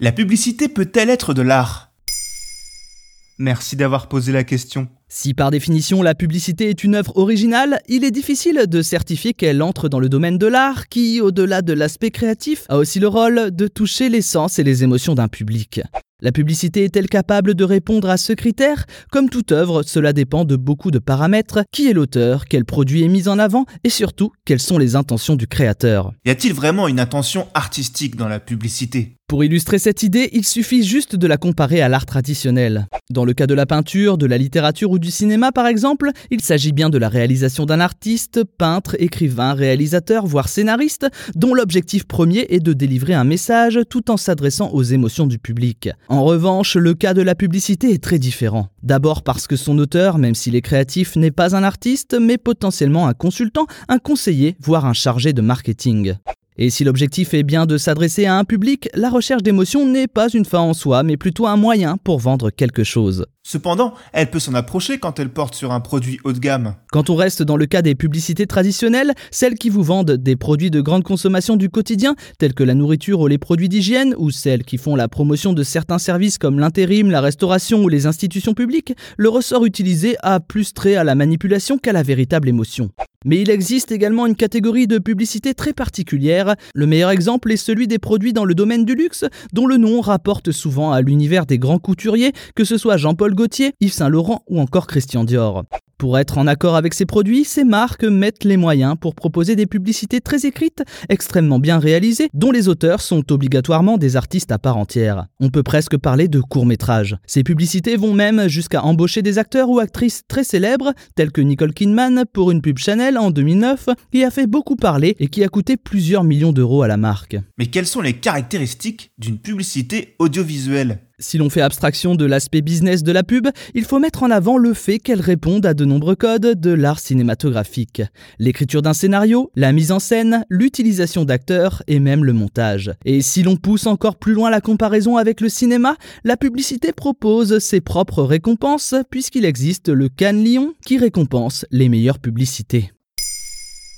La publicité peut-elle être de l'art? Merci d'avoir posé la question. Si par définition la publicité est une œuvre originale, il est difficile de certifier qu'elle entre dans le domaine de l'art qui, au-delà de l'aspect créatif, a aussi le rôle de toucher les sens et les émotions d'un public. La publicité est-elle capable de répondre à ce critère? Comme toute œuvre, cela dépend de beaucoup de paramètres. Qui est l'auteur? Quel produit est mis en avant? Et surtout, quelles sont les intentions du créateur? Y a-t-il vraiment une intention artistique dans la publicité? Pour illustrer cette idée, il suffit juste de la comparer à l'art traditionnel. Dans le cas de la peinture, de la littérature ou du cinéma par exemple, il s'agit bien de la réalisation d'un artiste, peintre, écrivain, réalisateur, voire scénariste, dont l'objectif premier est de délivrer un message tout en s'adressant aux émotions du public. En revanche, le cas de la publicité est très différent. D'abord parce que son auteur, même s'il est créatif, n'est pas un artiste, mais potentiellement un consultant, un conseiller, voire un chargé de marketing. Et si l'objectif est bien de s'adresser à un public, la recherche d'émotion n'est pas une fin en soi, mais plutôt un moyen pour vendre quelque chose. Cependant, elle peut s'en approcher quand elle porte sur un produit haut de gamme. Quand on reste dans le cas des publicités traditionnelles, celles qui vous vendent des produits de grande consommation du quotidien, tels que la nourriture ou les produits d'hygiène, ou celles qui font la promotion de certains services comme l'intérim, la restauration ou les institutions publiques, le ressort utilisé a plus trait à la manipulation qu'à la véritable émotion. Mais il existe également une catégorie de publicité très particulière. Le meilleur exemple est celui des produits dans le domaine du luxe, dont le nom rapporte souvent à l'univers des grands couturiers, que ce soit Jean-Paul Gaultier, Yves Saint Laurent ou encore Christian Dior. Pour être en accord avec ces produits, ces marques mettent les moyens pour proposer des publicités très écrites, extrêmement bien réalisées, dont les auteurs sont obligatoirement des artistes à part entière. On peut presque parler de court-métrage. Ces publicités vont même jusqu'à embaucher des acteurs ou actrices très célèbres, tels que Nicole Kidman pour une pub Chanel en 2009, qui a fait beaucoup parler et qui a coûté plusieurs millions d'euros à la marque. Mais quelles sont les caractéristiques d'une publicité audiovisuelle? Si l'on fait abstraction de l'aspect business de la pub, il faut mettre en avant le fait qu'elle réponde à de nombreux codes de l'art cinématographique. L'écriture d'un scénario, la mise en scène, l'utilisation d'acteurs et même le montage. Et si l'on pousse encore plus loin la comparaison avec le cinéma, la publicité propose ses propres récompenses puisqu'il existe le Cannes Lion qui récompense les meilleures publicités.